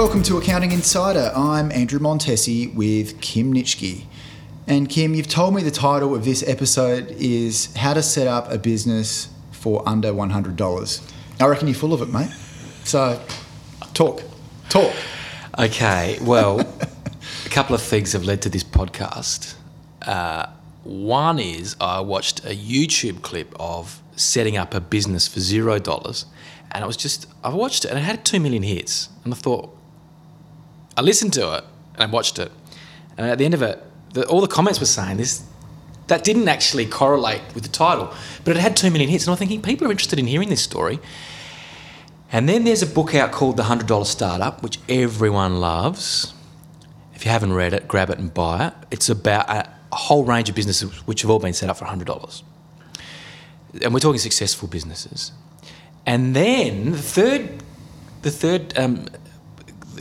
Welcome to Accounting Insider. I'm Andrew Montesi with Kim Nitschke. And Kim, you've told me the title of this episode is How to Set Up a Business for Under $100. I reckon you're full of it, mate. So, talk. Talk. Okay, well, a couple of things have led to this podcast. Uh, one is I watched a YouTube clip of setting up a business for zero dollars, and it was just I watched it and it had two million hits, and I thought I listened to it and I watched it, and at the end of it, the, all the comments were saying this. That didn't actually correlate with the title, but it had two million hits, and I'm thinking people are interested in hearing this story. And then there's a book out called The $100 Startup, which everyone loves. If you haven't read it, grab it and buy it. It's about a, whole range of businesses which have all been set up for $100. And we're talking successful businesses. And then the third, the third, um,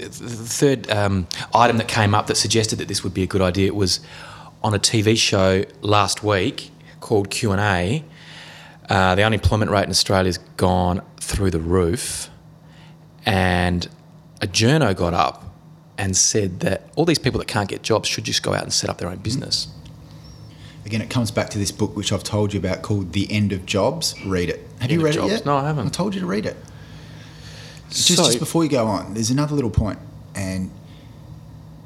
the third um, item that came up that suggested that this would be a good idea was on a TV show last week called Q and A. Uh, the unemployment rate in Australia has gone through the roof, and a journo got up and said that all these people that can't get jobs should just go out and set up their own business. Again, it comes back to this book which I've told you about called The End of Jobs. Read it. Have End you read it yet? No, I haven't. I told you to read it. Just, So- just before you go on, there's another little point, and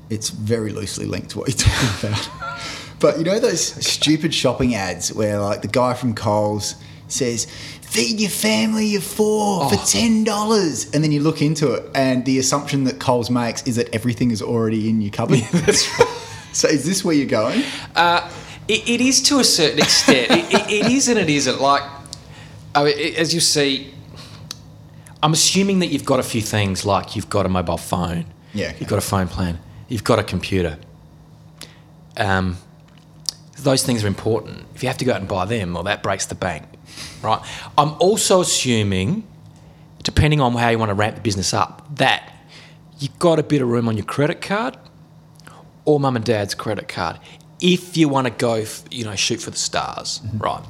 it's very loosely linked to what you're talking about. but you know those stupid shopping ads where like the guy from Coles says, "Feed your family of four for Oh. ten dollars," and then you look into it, and the assumption that Coles makes is that everything is already in your cupboard. That's right. so is this where you're going? Uh, it, it is to a certain extent. it, it, it is and it isn't. Like, I mean, as you see, I'm assuming that you've got a few things like you've got a mobile phone, Yeah, okay. you've got a phone plan, you've got a computer. Um, those things are important. If you have to go out and buy them, well, that breaks the bank, right? I'm also assuming, depending on how you want to ramp the business up, that you've got a bit of room on your credit card or mum and dad's credit card if you want to go, f- you know, shoot for the stars, right?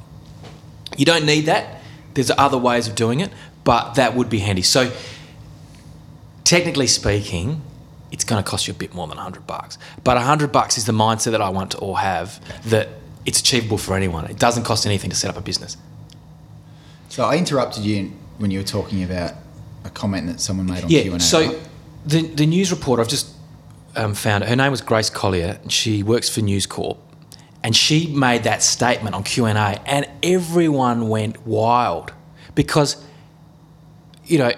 You don't need that. There's other ways of doing it, but that would be handy. So, technically speaking, it's going to cost you a bit more than 100 bucks. But 100 bucks is the mindset that I want to all have that it's achievable for anyone. It doesn't cost anything to set up a business. So I interrupted you when you were talking about a comment that someone made on Yeah. Q&A. So the the news reporter I've just um, found her name was Grace Collier. And she works for News Corp, and she made that statement on Q and A, and everyone went wild because you know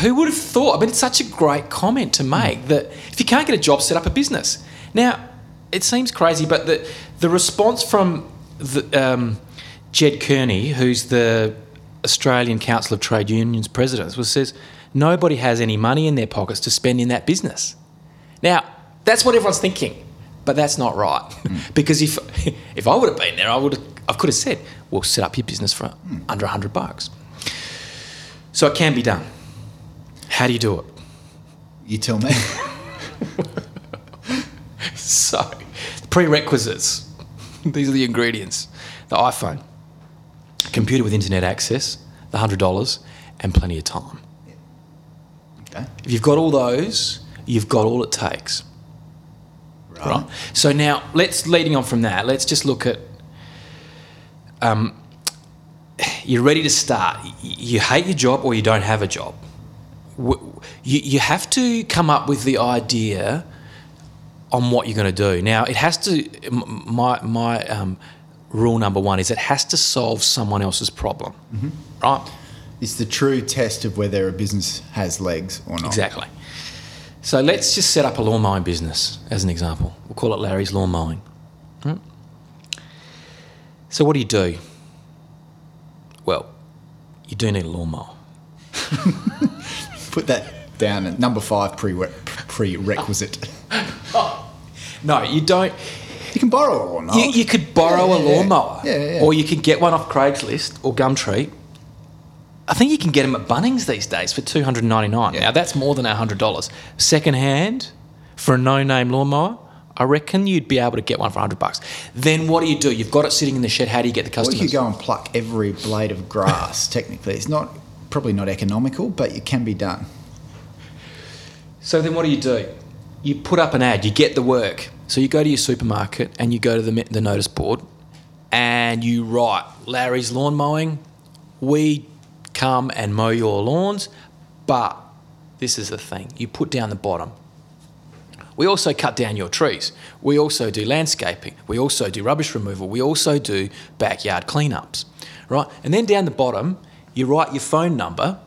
who would have thought? I mean, it's such a great comment to make that if you can't get a job, set up a business. Now, it seems crazy, but the the response from the, um, Ged Kearney, who's the Australian Council of Trade Unions president, was says nobody has any money in their pockets to spend in that business. Now, that's what everyone's thinking, but that's not right. because if if I would have been there, I would have, I could have said, "Well, set up your business for under hundred bucks." So it can be done. How do you do it? you tell me. So, prerequisites. These are the ingredients: the iPhone, computer with internet access, the hundred dollars, and plenty of time. okay. If you've got all those, you've got all it takes. Right. Right. So now let's leading on from that. Let's just look at. Um, you're ready to start. You hate your job or you don't have a job. You, you have to come up with the idea on what you're going to do. Now it has to. My my um, rule number one is it has to solve someone else's problem. Right. It's the true test of whether a business has legs or not. Exactly. So let's just set up a lawn mowing business as an example. We'll call it Larry's Lawn Mowing. Hmm? So what do you do? Well, you do need a lawnmower. Put that down at number five prere- prerequisite. No, you don't. you can borrow a lawnmower. You, you could borrow Yeah, a lawnmower, Yeah, yeah, yeah. or you could get one off Craigslist or Gumtree. I think you can get them at Bunnings these days for two hundred ninety nine. Now that's more than hundred dollars. Second hand for a no name lawnmower, I reckon you'd be able to get one for hundred bucks. Then what do you do? You've got it sitting in the shed. How do you get the customers? you could go and pluck every blade of grass. technically, it's not probably not economical, but it can be done. So then what do you do? You put up an ad, you get the work. So you go to your supermarket and you go to the, the notice board and you write Larry's lawn mowing. We come and mow your lawns, but this is the thing you put down the bottom. We also cut down your trees. We also do landscaping. We also do rubbish removal. We also do backyard cleanups, right? And then down the bottom, you write your phone number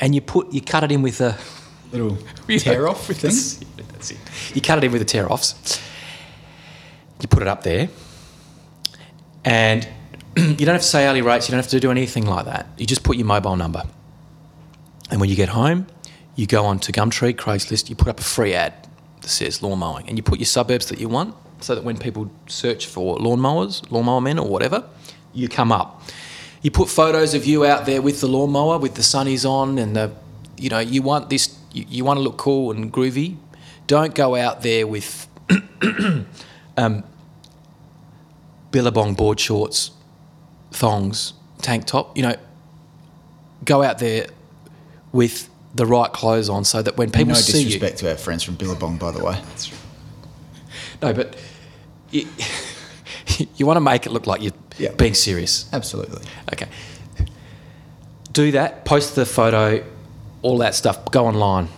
and you put you cut it in with a Little tear off with thing. this- That's it. You cut it in with the tear offs. You put it up there, and you don't have to say early rates. You don't have to do anything like that. You just put your mobile number, and when you get home, you go on to Gumtree, Craigslist. You put up a free ad that says lawn mowing, and you put your suburbs that you want, so that when people search for lawn mowers, lawnmower men, or whatever, you come up. You put photos of you out there with the lawnmower, with the sunnies on, and the, you know, you want this, you, you want to look cool and groovy. Don't go out there with um, billabong board shorts, thongs, tank top. You know, go out there with the right clothes on, so that when people no see you, disrespect to our friends from Billabong, by the way. no, but you, you want to make it look like you're Yeah. being serious. Absolutely. Okay. Do that, post the photo, all that stuff, go online.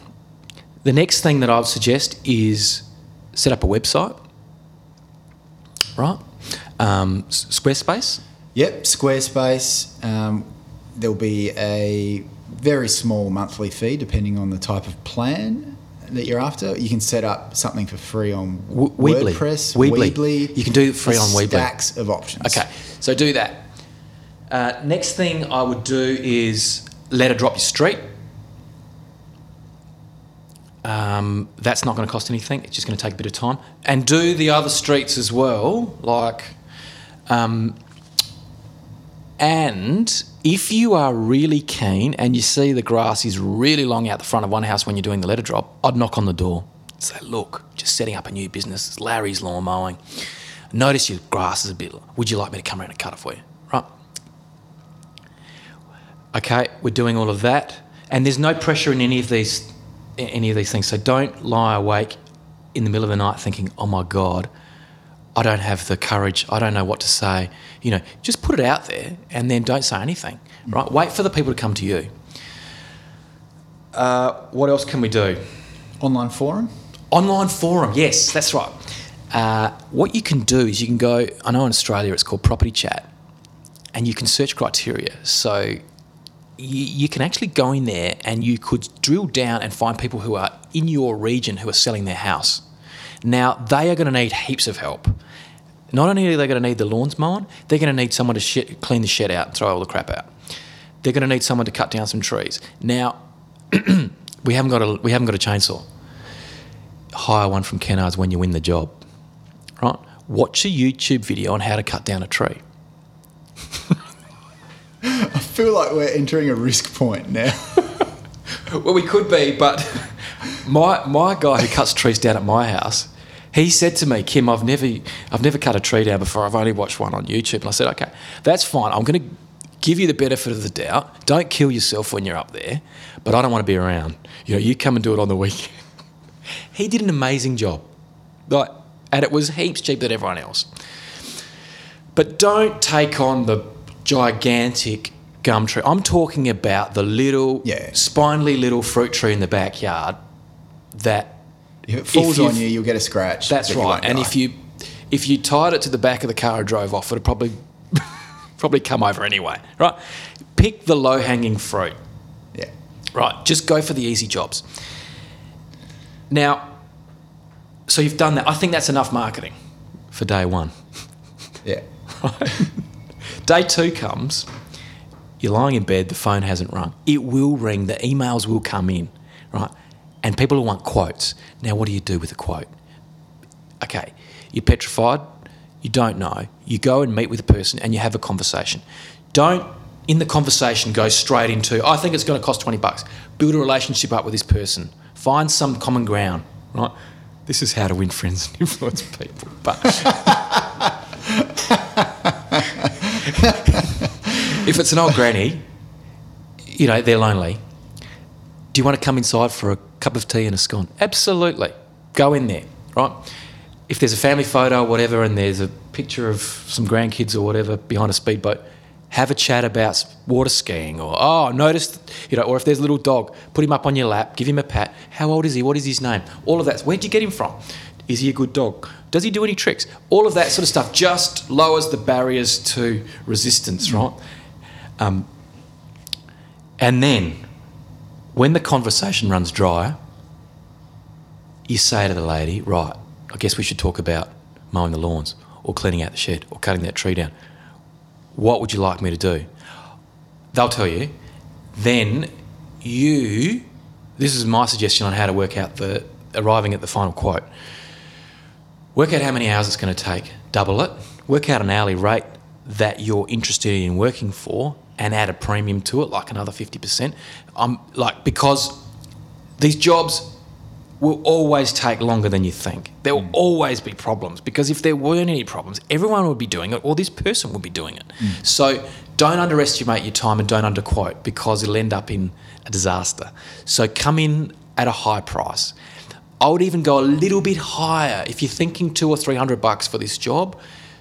The next thing that I would suggest is set up a website, right? Um, Squarespace. Yep, Squarespace. Um, there'll be a very small monthly fee depending on the type of plan that you're after. You can set up something for free on W- Weebly. WordPress, Weebly. Weebly. You can do free on Weebly. Stacks of options. Okay, so do that. Uh, next thing I would do is let her drop your street. Um, that's not going to cost anything. It's just going to take a bit of time. And do the other streets as well. Like, um, and if you are really keen and you see the grass is really long out the front of one house when you're doing the letter drop, I'd knock on the door. Say, look, just setting up a new business. It's Larry's lawn mowing. Notice your grass is a bit. Would you like me to come around and cut it for you? Right. Okay, we're doing all of that, and there's no pressure in any of these, any of these things. So don't lie awake in the middle of the night thinking, "Oh my God, I don't have the courage. I don't know what to say." You know, just put it out there, and then don't say anything. Right? Wait for the people to come to you. Uh, what else can we do? Online forum? Online forum, yes, that's right. Uh, what you can do is you can go, I know in Australia it's called Property Chat, and you can search criteria. So you, you can actually go in there and you could drill down and find people who are in your region who are selling their house. Now, they are going to need heaps of help. Not only are they going to need the lawns mown, they're going to need someone to shed, clean the shed out and throw all the crap out. They're going to need someone to cut down some trees. Now, we haven't got a we haven't got a chainsaw hire one from Kennards when you win the job. Right? Watch a YouTube video on how to cut down a tree. I feel like we're entering a risk point now. Well, we could be, but my my guy who cuts trees down at my house, he said to me, Kim, I've never I've never cut a tree down before. I've only watched one on YouTube. And I said, okay, that's fine. I'm going to give you the benefit of the doubt. Don't kill yourself when you're up there, but I don't want to be around. You know, you come and do it on the weekend. he did an amazing job, like, and it was heaps cheaper than everyone else. But don't take on the gigantic gum tree. I'm talking about the little, Yeah. spindly little fruit tree in the backyard that If it falls on you've- you, you'll get a scratch. that's right. And die. if you if you tied it to the back of the car and drove off, it'd probably probably come over anyway. Right? Pick the low hanging fruit. Yeah. Right. Just go for the easy jobs. Now, so you've done that. I think that's enough marketing for day one. Yeah. Day two comes, you're lying in bed, the phone hasn't rung. It will ring, the emails will come in, right? And people who want quotes. Now, what do you do with a quote? Okay, you're petrified, you don't know. You go and meet with a person and you have a conversation. Don't, in the conversation, go straight into, I think it's going to cost 20 bucks. Build a relationship up with this person. Find some common ground, right? This is how to win friends and influence people. But if it's an old granny, you know, they're lonely. Do you want to come inside for a cup of tea and a scone. Absolutely. Go in there, right? If there's a family photo or whatever and there's a picture of some grandkids or whatever behind a speedboat, have a chat about water skiing or, oh, I noticed, you know, or if there's a little dog, put him up on your lap, give him a pat. How old is he? What is his name? All of that. Where'd you get him from? Is he a good dog? Does he do any tricks? All of that sort of stuff just lowers the barriers to resistance, right? Um, and then, when the conversation runs dry, you say to the lady, right, I guess we should talk about mowing the lawns or cleaning out the shed or cutting that tree down. What would you like me to do? They'll tell you. Then you, this is my suggestion on how to work out the arriving at the final quote. Work out how many hours it's going to take, double it, work out an hourly rate that you're interested in working for, and add a premium to it, like another 50%. I'm like, because these jobs will always take longer than you think. There will mm. always be problems because if there weren't any problems, everyone would be doing it or this person would be doing it. Mm. So don't underestimate your time and don't underquote because it'll end up in a disaster. So come in at a high price. I would even go a little bit higher if you're thinking two or three hundred bucks for this job.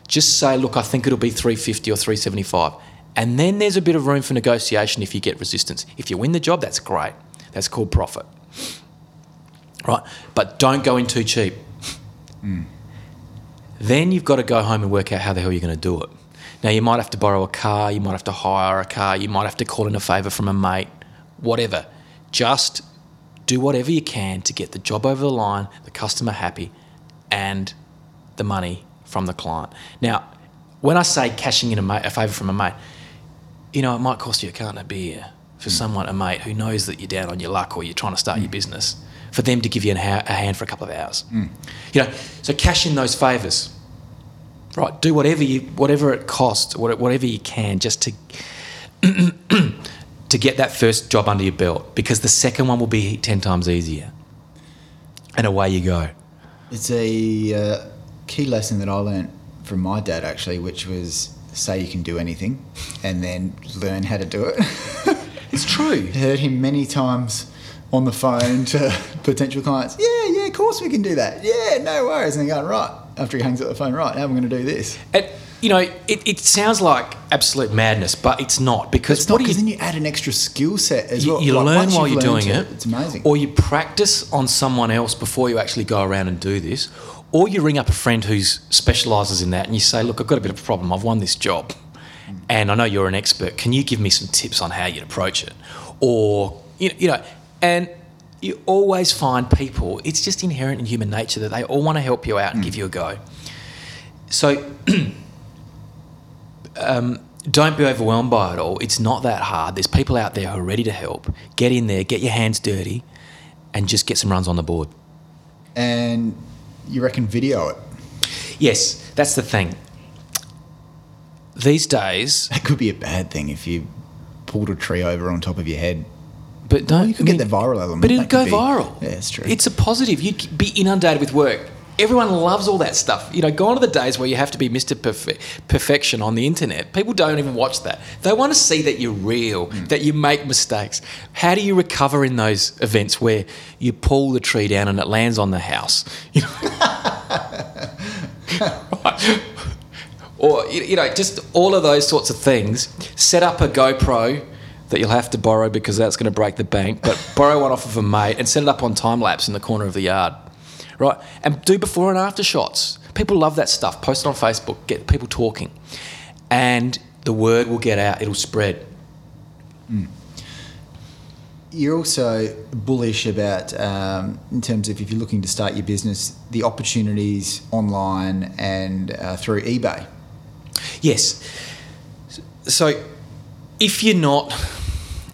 Just say, look, I think it'll be three fifty or three seventy five, and then there's a bit of room for negotiation if you get resistance. If you win the job, that's great. That's called profit right? But don't go in too cheap. Hmm. Then you've got to go home and work out how the hell you're going to do it. Now, you might have to borrow a car, you might have to hire a car, you might have to call in a favour from a mate, whatever. Just do whatever you can to get the job over the line, the customer happy, and the money from the client. Now, when I say cashing in a, mate, a favour from a mate, you know, it might cost you a carton of beer for hmm. someone, a mate who knows that you're down on your luck or you're trying to start your hmm. business, for them to give you ha- a hand for a couple of hours. Hmm. You know, so cash in those favours. Right, do whatever you, whatever it costs, whatever you can, just to to get that first job under your belt, because the second one will be ten times easier. And away you go. It's a uh, key lesson that I learned from my dad actually, which was say you can do anything, and then learn how to do it. It's true. Heard him many times on the phone to potential clients. Yeah, yeah, of course we can do that. Yeah, no worries. And going right after he hangs up the phone. Right, how am I going to do this? And, you know, it, it sounds like absolute madness, but it's not because It's not what do you then you add an extra skill set as you, well. you Like, learn while you're doing it, it. It's amazing. Or you practice on someone else before you actually go around and do this. Or you ring up a friend who specialises in that and you say, Look, I've got a bit of a problem. I've won this job. And I know you're an expert. Can you give me some tips on how you'd approach it? Or, you know, you know and you always find people, it's just inherent in human nature that they all want to help you out and give you a go. So um, don't be overwhelmed by it all. It's not that hard. There's people out there who are ready to help. Get in there, get your hands dirty, and just get some runs on the board. and you reckon video it? Yes, that's the thing. These days, That could be a bad thing if you pulled a tree over on top of your head. but don't You could I get mean, the viral element. But it'll go be- viral. Yeah, it's true. It's a positive. You'd be inundated with work. Everyone loves all that stuff. You know, gone are the days where you have to be Mr. Perfe- Perfection on the internet. People don't even watch that. They want to see that you're real, Hmm. that you make mistakes. How do you recover in those events where you pull the tree down and it lands on the house? You know? Right. Or, you know, just all of those sorts of things. Set up a GoPro that you'll have to borrow because that's going to break the bank, but borrow one off of a mate and set it up on time lapse in the corner of the yard. Right? And do before and after shots. People love that stuff. Post it on Facebook, get people talking. And the word will get out, it'll spread. You're also bullish about, um, in terms of if you're looking to start your business, the opportunities online and uh, through eBay. Yes. So, if you're not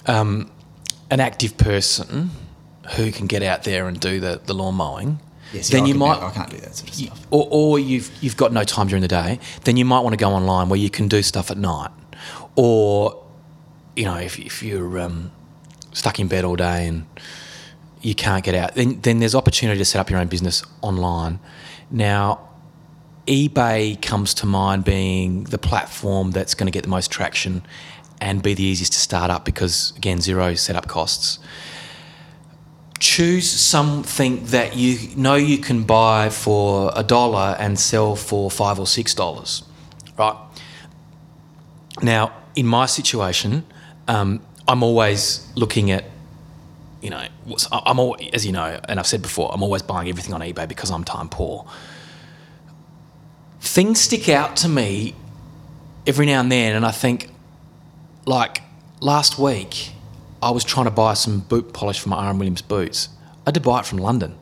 um, an active person who can get out there and do the, the lawn mowing, Yes, then I you might. I can't do that sort of stuff. or, or you've you've got no time during the day. Then you might want to go online where you can do stuff at night, or you know if if you're um, stuck in bed all day and you can't get out, then then there's opportunity to set up your own business online. Now, eBay comes to mind being the platform that's going to get the most traction and be the easiest to start up because again zero setup costs. Choose something that you know you can buy for a dollar and sell for five or six dollars, right? Now, in my situation, um, I'm always looking at, you know, I'm all, as you know, and I've said before, I'm always buying everything on eBay because I'm time poor. Things stick out to me every now and then, and I think, like last week, I was trying to buy some boot polish for my RM Williams boots. I had to buy it from London,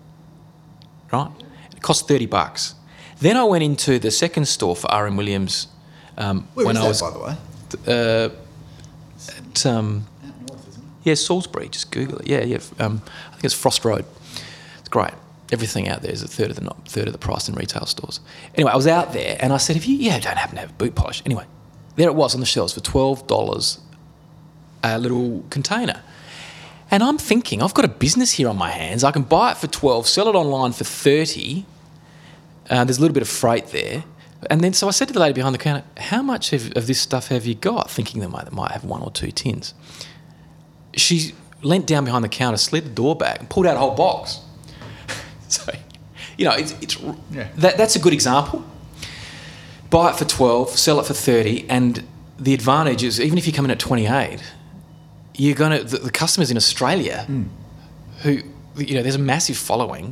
right? It cost thirty bucks. Then I went into the second store for RM Williams um, Where when is I that, was by the way? uh, at um, north, yeah Salisbury. Just Google it. Yeah, yeah. Um, I think it's Frost Road. It's great. Everything out there is a third of the not third of the price in retail stores. Anyway, I was out there and I said, "If you yeah don't happen to have boot polish, anyway." There it was on the shelves for twelve dollars, a little container. And I'm thinking, I've got a business here on my hands. I can buy it for twelve, sell it online for thirty. Uh, there's a little bit of freight there. And then, so I said to the lady behind the counter, How much of, of this stuff have you got? Thinking they might, they might have one or two tins. She leant down behind the counter, slid the door back, and pulled out a whole box. so, you know, it's, it's Yeah. that, that's a good example. Buy it for 12, sell it for 30, and the advantage is even if you come in at 28, you're going to, the, the customers in Australia Hmm. who, you know, there's a massive following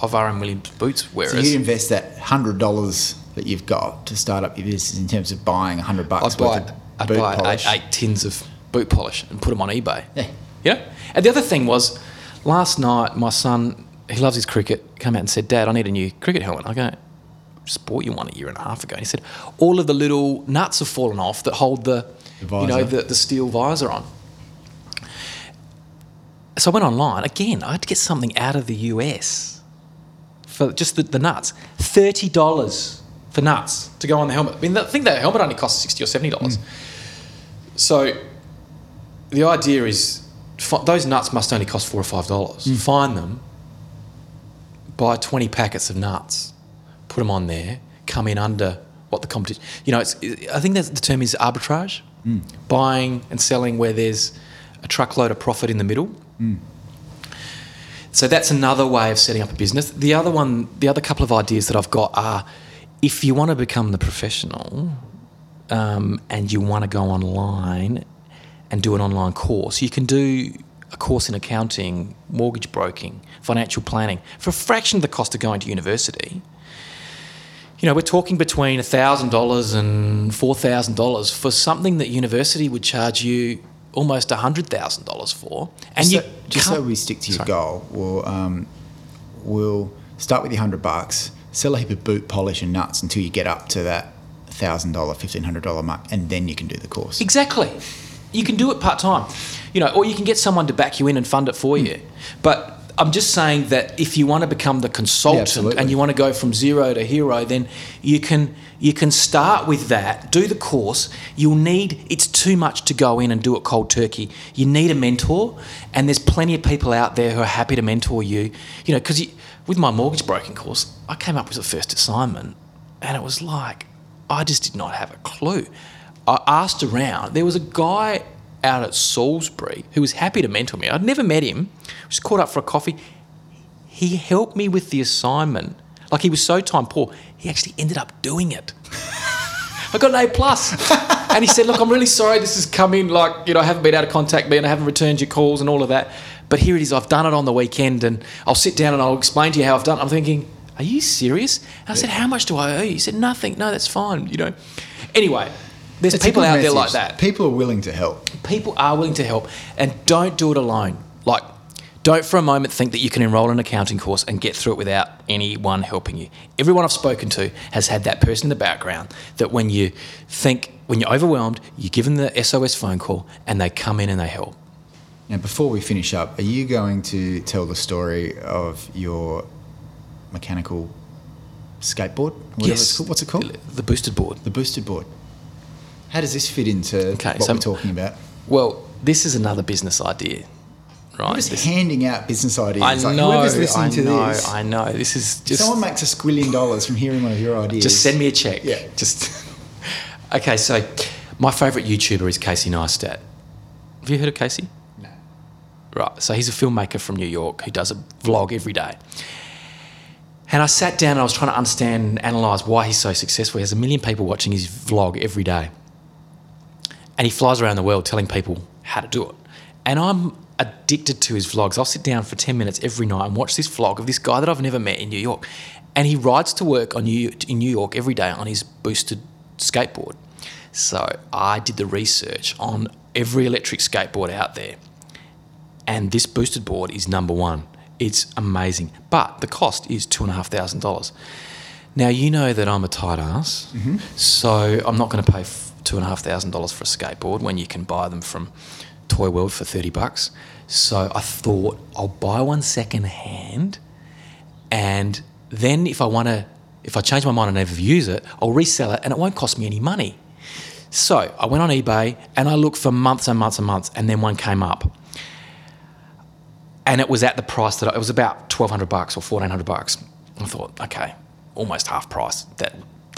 of RM Williams boots So you'd invest that hundred dollars that you've got to start up your business in terms of buying a hundred bucks I'd buy, worth of I'd boot buy polish. eight, eight tins of boot polish and put them on eBay. Yeah. You know? And the other thing was, last night my son, he loves his cricket, came out and said, Dad, I need a new cricket helmet. I go, just bought you one a year and a half ago. And he said, all of the little nuts have fallen off that hold the, The you know, the, the steel visor on. So I went online. Again, I had to get something out of the US for just the, the nuts. $30 for nuts to go on the helmet. I mean, I think that helmet only costs 60 or $70. Hmm. So the idea is fi- those nuts must only cost four or five dollars. Hmm. Find them, buy 20 packets of nuts, put them on there, come in under what the competition. You know, it's, I think that's the term is arbitrage, hmm. buying and selling where there's a truckload of profit in the middle. So that's another way of setting up a business. The other one, the other couple of ideas that I've got are, if you want to become the professional, um, and you want to go online and do an online course, you can do a course in accounting, mortgage broking, financial planning for a fraction of the cost of going to university. You know, we're talking between $1,000 and $4,000 for something that university would charge you almost $100,000 for. And just you so, just so we stick to your Sorry. goal, we'll um, we'll start with your hundred bucks, sell a heap of boot polish and nuts until you get up to that thousand dollar, fifteen hundred dollar mark, and then you can do the course. Exactly. You can do it part time, you know, or you can get someone to back you in and fund it for you. But I'm just saying that if you want to become the consultant absolutely. and you want to go from zero to hero, then you can you can start with that. Do the course. You'll need. It's too much to go in and do it cold turkey. You need a mentor, and there's plenty of people out there who are happy to mentor you. You know, because with my mortgage broking course, I came up with the first assignment, and it was like I just did not have a clue. I asked around. There was a guy out at Salisbury who was happy to mentor me. I'd never met him. Just caught up for a coffee. He helped me with the assignment. Like he was so time poor, he actually ended up doing it. I got an A plus, and he said, "Look, I'm really sorry. This has come in like you know I haven't been able to contact me and I haven't returned your calls and all of that. But here it is. I've done it on the weekend, and I'll sit down and I'll explain to you how I've done. it. I'm thinking, are you serious? And I said, how much do I owe you? He said, nothing. No, that's fine. You know. Anyway, there's It's people out there like that People are willing to help. people are willing to help and don't do it alone like don't for a moment think that you can enroll in an accounting course and get through it without anyone helping you everyone i've spoken to has had that person in the background that when you think when you're overwhelmed you give them the sos phone call and they come in and they help Now, before we finish up, are you going to tell the story of your mechanical skateboard? Called. What's it called? the boosted board The boosted board. How does this fit into Okay, what so- we're talking about? well this is another business idea right You're just This- handing out business ideas. i Like, know whoever's listening i to know this, i know this is just someone makes a squillion dollars from hearing one of your ideas. Just send me a check. Yeah. Just okay. So, my favourite YouTuber is Casey Neistat. Have you heard of Casey? No. Right. So he's a filmmaker from New York who does a vlog every day. And I sat down and I was trying to understand and analyse why he's so successful. He has a million people watching his vlog every day. And he flies around the world telling people how to do it. And I'm addicted to his vlogs. I'll sit down for 10 minutes every night and watch this vlog of this guy that I've never met in New York. And he rides to work on New, in New York every day on his boosted skateboard. So I did the research on every electric skateboard out there. And this boosted board is number one. It's amazing. But the cost is $2,500. Now, you know that I'm a tight ass. Mm-hmm. So I'm not going to pay $2,500 for a skateboard when you can buy them from Toy World for 30 bucks. So I thought I'll buy one second hand and then if I want to, if I change my mind and never use it, I'll resell it and it won't cost me any money. So I went on eBay and I looked for months and months and months, and then one came up, and it was at the price that it was about twelve hundred bucks or fourteen hundred bucks. I thought, okay, almost half price. That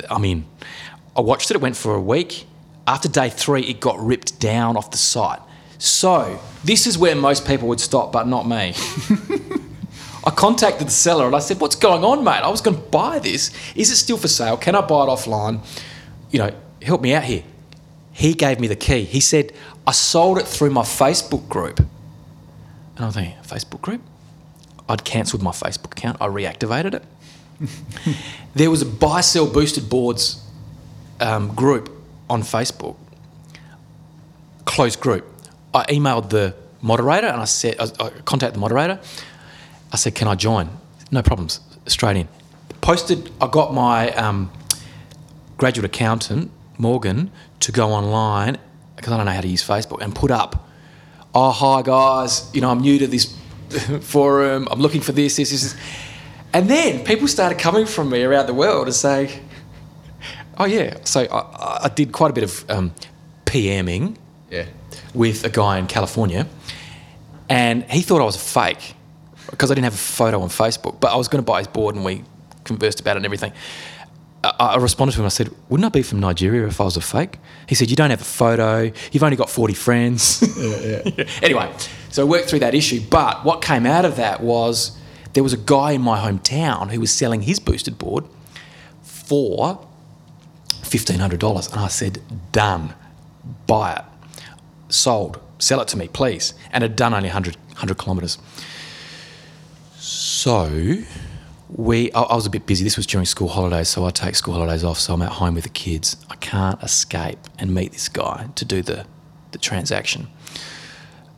I mean. I watched it. It went for a week. After day three, it got ripped down off the site. So this is where most people would stop, but not me. I contacted the seller and I said, "What's going on, mate? I was going to buy this. Is it still for sale? Can I buy it offline? You know, help me out here." He gave me the key. He said, "I sold it through my Facebook group." And I'm thinking, Facebook group? I'd cancelled my Facebook account. I reactivated it. there was a buy sell boosted boards um, group on Facebook, closed group. I emailed the moderator and I said, I, contacted the moderator. I said, "Can I join?" No problems. Straight in. Posted. I got my um, graduate accountant Morgan to go online because I don't know how to use Facebook and put up. Oh hi guys, you know I'm new to this forum. I'm looking for this, this, this, this. And then people started coming from me around the world and saying, "Oh yeah." So I, I did quite a bit of um, PMing Yeah. With a guy in California, and he thought I was a fake because I didn't have a photo on Facebook. But I was going to buy his board, and we conversed about it and everything. I, I responded to him. I said, "Wouldn't I be from Nigeria if I was a fake?" He said, "You don't have a photo. You've only got forty friends." anyway, so I worked through that issue. But what came out of that was there was a guy in my hometown who was selling his boosted board for fifteen hundred dollars, and I said, "Done, buy it." Sold, sell it to me, please. And had done only 100, 100 kilometres. So we, I, I was a bit busy. This was during school holidays, so I take school holidays off. So I'm at home with the kids. I can't escape and meet this guy to do the, the transaction.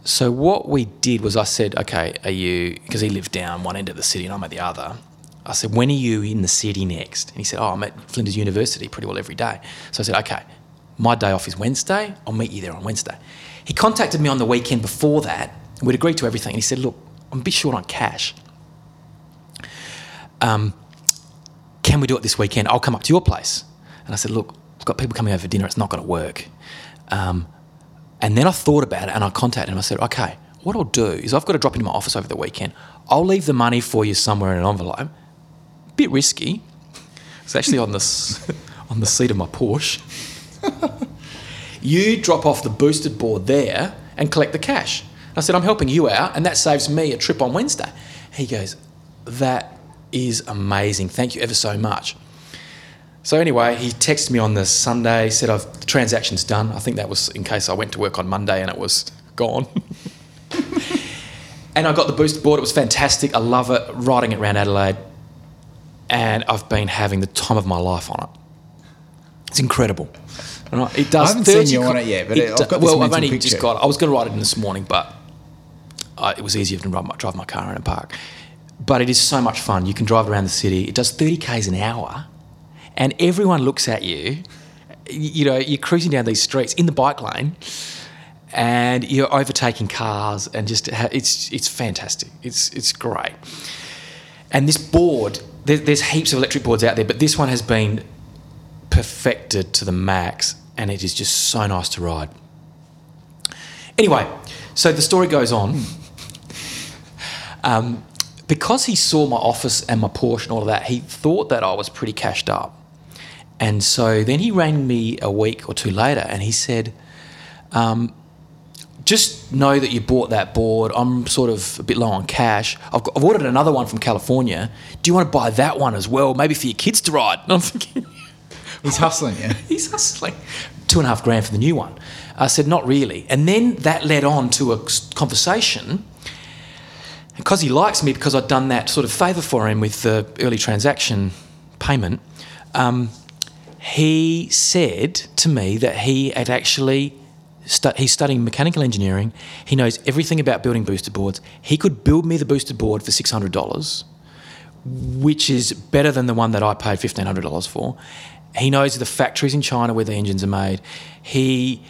So what we did was I said, okay, are you, because he lived down one end of the city and I'm at the other. I said, when are you in the city next? And he said, oh, I'm at Flinders University pretty well every day. So I said, okay, my day off is Wednesday. I'll meet you there on Wednesday. He contacted me on the weekend before that. We'd agreed to everything. And he said, look, I'm a bit short on cash. Um, can we do it this weekend? I'll come up to your place. And I said, look, I've got people coming over for dinner. It's not going to work. Um, and then I thought about it and I contacted him. I said, okay, what I'll do is I've got to drop into my office over the weekend. I'll leave the money for you somewhere in an envelope. Bit risky. It's actually on the, on the seat of my Porsche. you drop off the boosted board there and collect the cash. I said, I'm helping you out, and that saves me a trip on Wednesday. He goes, That is amazing. Thank you ever so much. So anyway, he texted me on the Sunday, said I've the transaction's done. I think that was in case I went to work on Monday and it was gone. and I got the boosted board. It was fantastic. I love it. Riding it around Adelaide, and I've been having the time of my life on it. It's incredible. It does. I haven't seen you on it yet, but I've got this well, I've only picture. just got. it. I was going to ride it in this morning, but uh, it was easier than drive my, drive my car in a park. But it is so much fun. You can drive around the city. It does 30 k's an hour, and everyone looks at you. You know, you're cruising down these streets in the bike lane, and you're overtaking cars, and just it's it's fantastic. It's it's great. And this board, there, there's heaps of electric boards out there, but this one has been perfected to the max, and it is just so nice to ride. Anyway, so the story goes on. Um, because he saw my office and my Porsche and all of that, he thought that I was pretty cashed up. And so then he rang me a week or two later and he said, um, just know that you bought that board. I'm sort of a bit low on cash. I've, got, I've ordered another one from California. Do you want to buy that one as well? Maybe for your kids to ride. And I'm thinking, He's hustling you. he's hustling. Two and a half grand for the new one. I said, not really. And then that led on to a conversation. Because he likes me, because I'd done that sort of favour for him with the early transaction payment, um, he said to me that he had actually he's studying mechanical engineering. He knows everything about building booster boards. He could build me the booster board for six hundred dollars, which is better than the one that I paid fifteen hundred dollars for. He knows the factories in China where the engines are made. He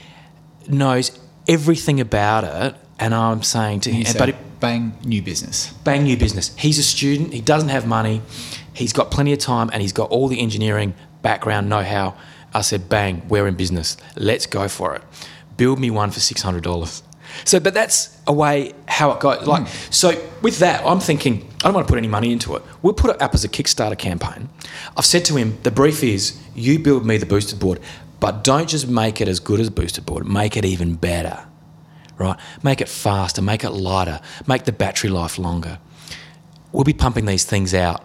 knows everything about it, and I'm saying to him, but it, bang, new business. bang new business. He's a student. He doesn't have money. He's got plenty of time, and he's got all the engineering background know-how. I said, bang, we're in business. Let's go for it. Build me one for six hundred dollars. So, but that's a way how it goes. Like, hmm. so with that, I'm thinking I don't want to put any money into it. We'll put it up as a Kickstarter campaign. I've said to him, the brief is you build me the boosted board, but don't just make it as good as boosted board. Make it even better right? Make it faster, make it lighter, make the battery life longer. We'll be pumping these things out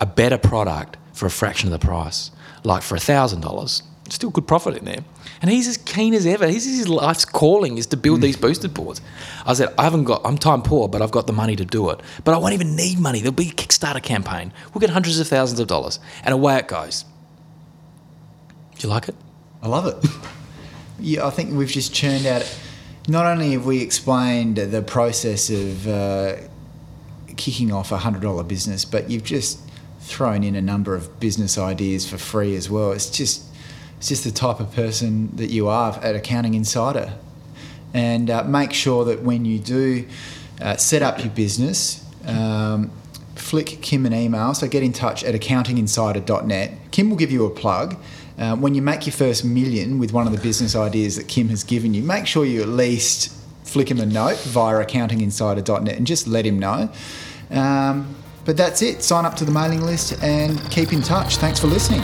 a better product for a fraction of the price, like for a $1,000. Still good profit in there. And he's as keen as ever. He's his life's calling is to build these boosted boards. I said, I haven't got, I'm time poor, but I've got the money to do it. But I won't even need money. There'll be a Kickstarter campaign. We'll get hundreds of thousands of dollars. And away it goes. Do you like it? I love it. yeah, I think we've just churned out. Not only have we explained the process of uh, kicking off a hundred dollar business, but you've just thrown in a number of business ideas for free as well. It's just, it's just the type of person that you are at Accounting Insider, and uh, make sure that when you do uh, set up your business. Um, flick Kim an email. So get in touch at accountinginsider.net. Kim will give you a plug. Uh, when you make your first million with one of the business ideas that Kim has given you, make sure you at least flick him a note via accountinginsider.net and just let him know. Um, but that's it. Sign up to the mailing list and keep in touch. Thanks for listening.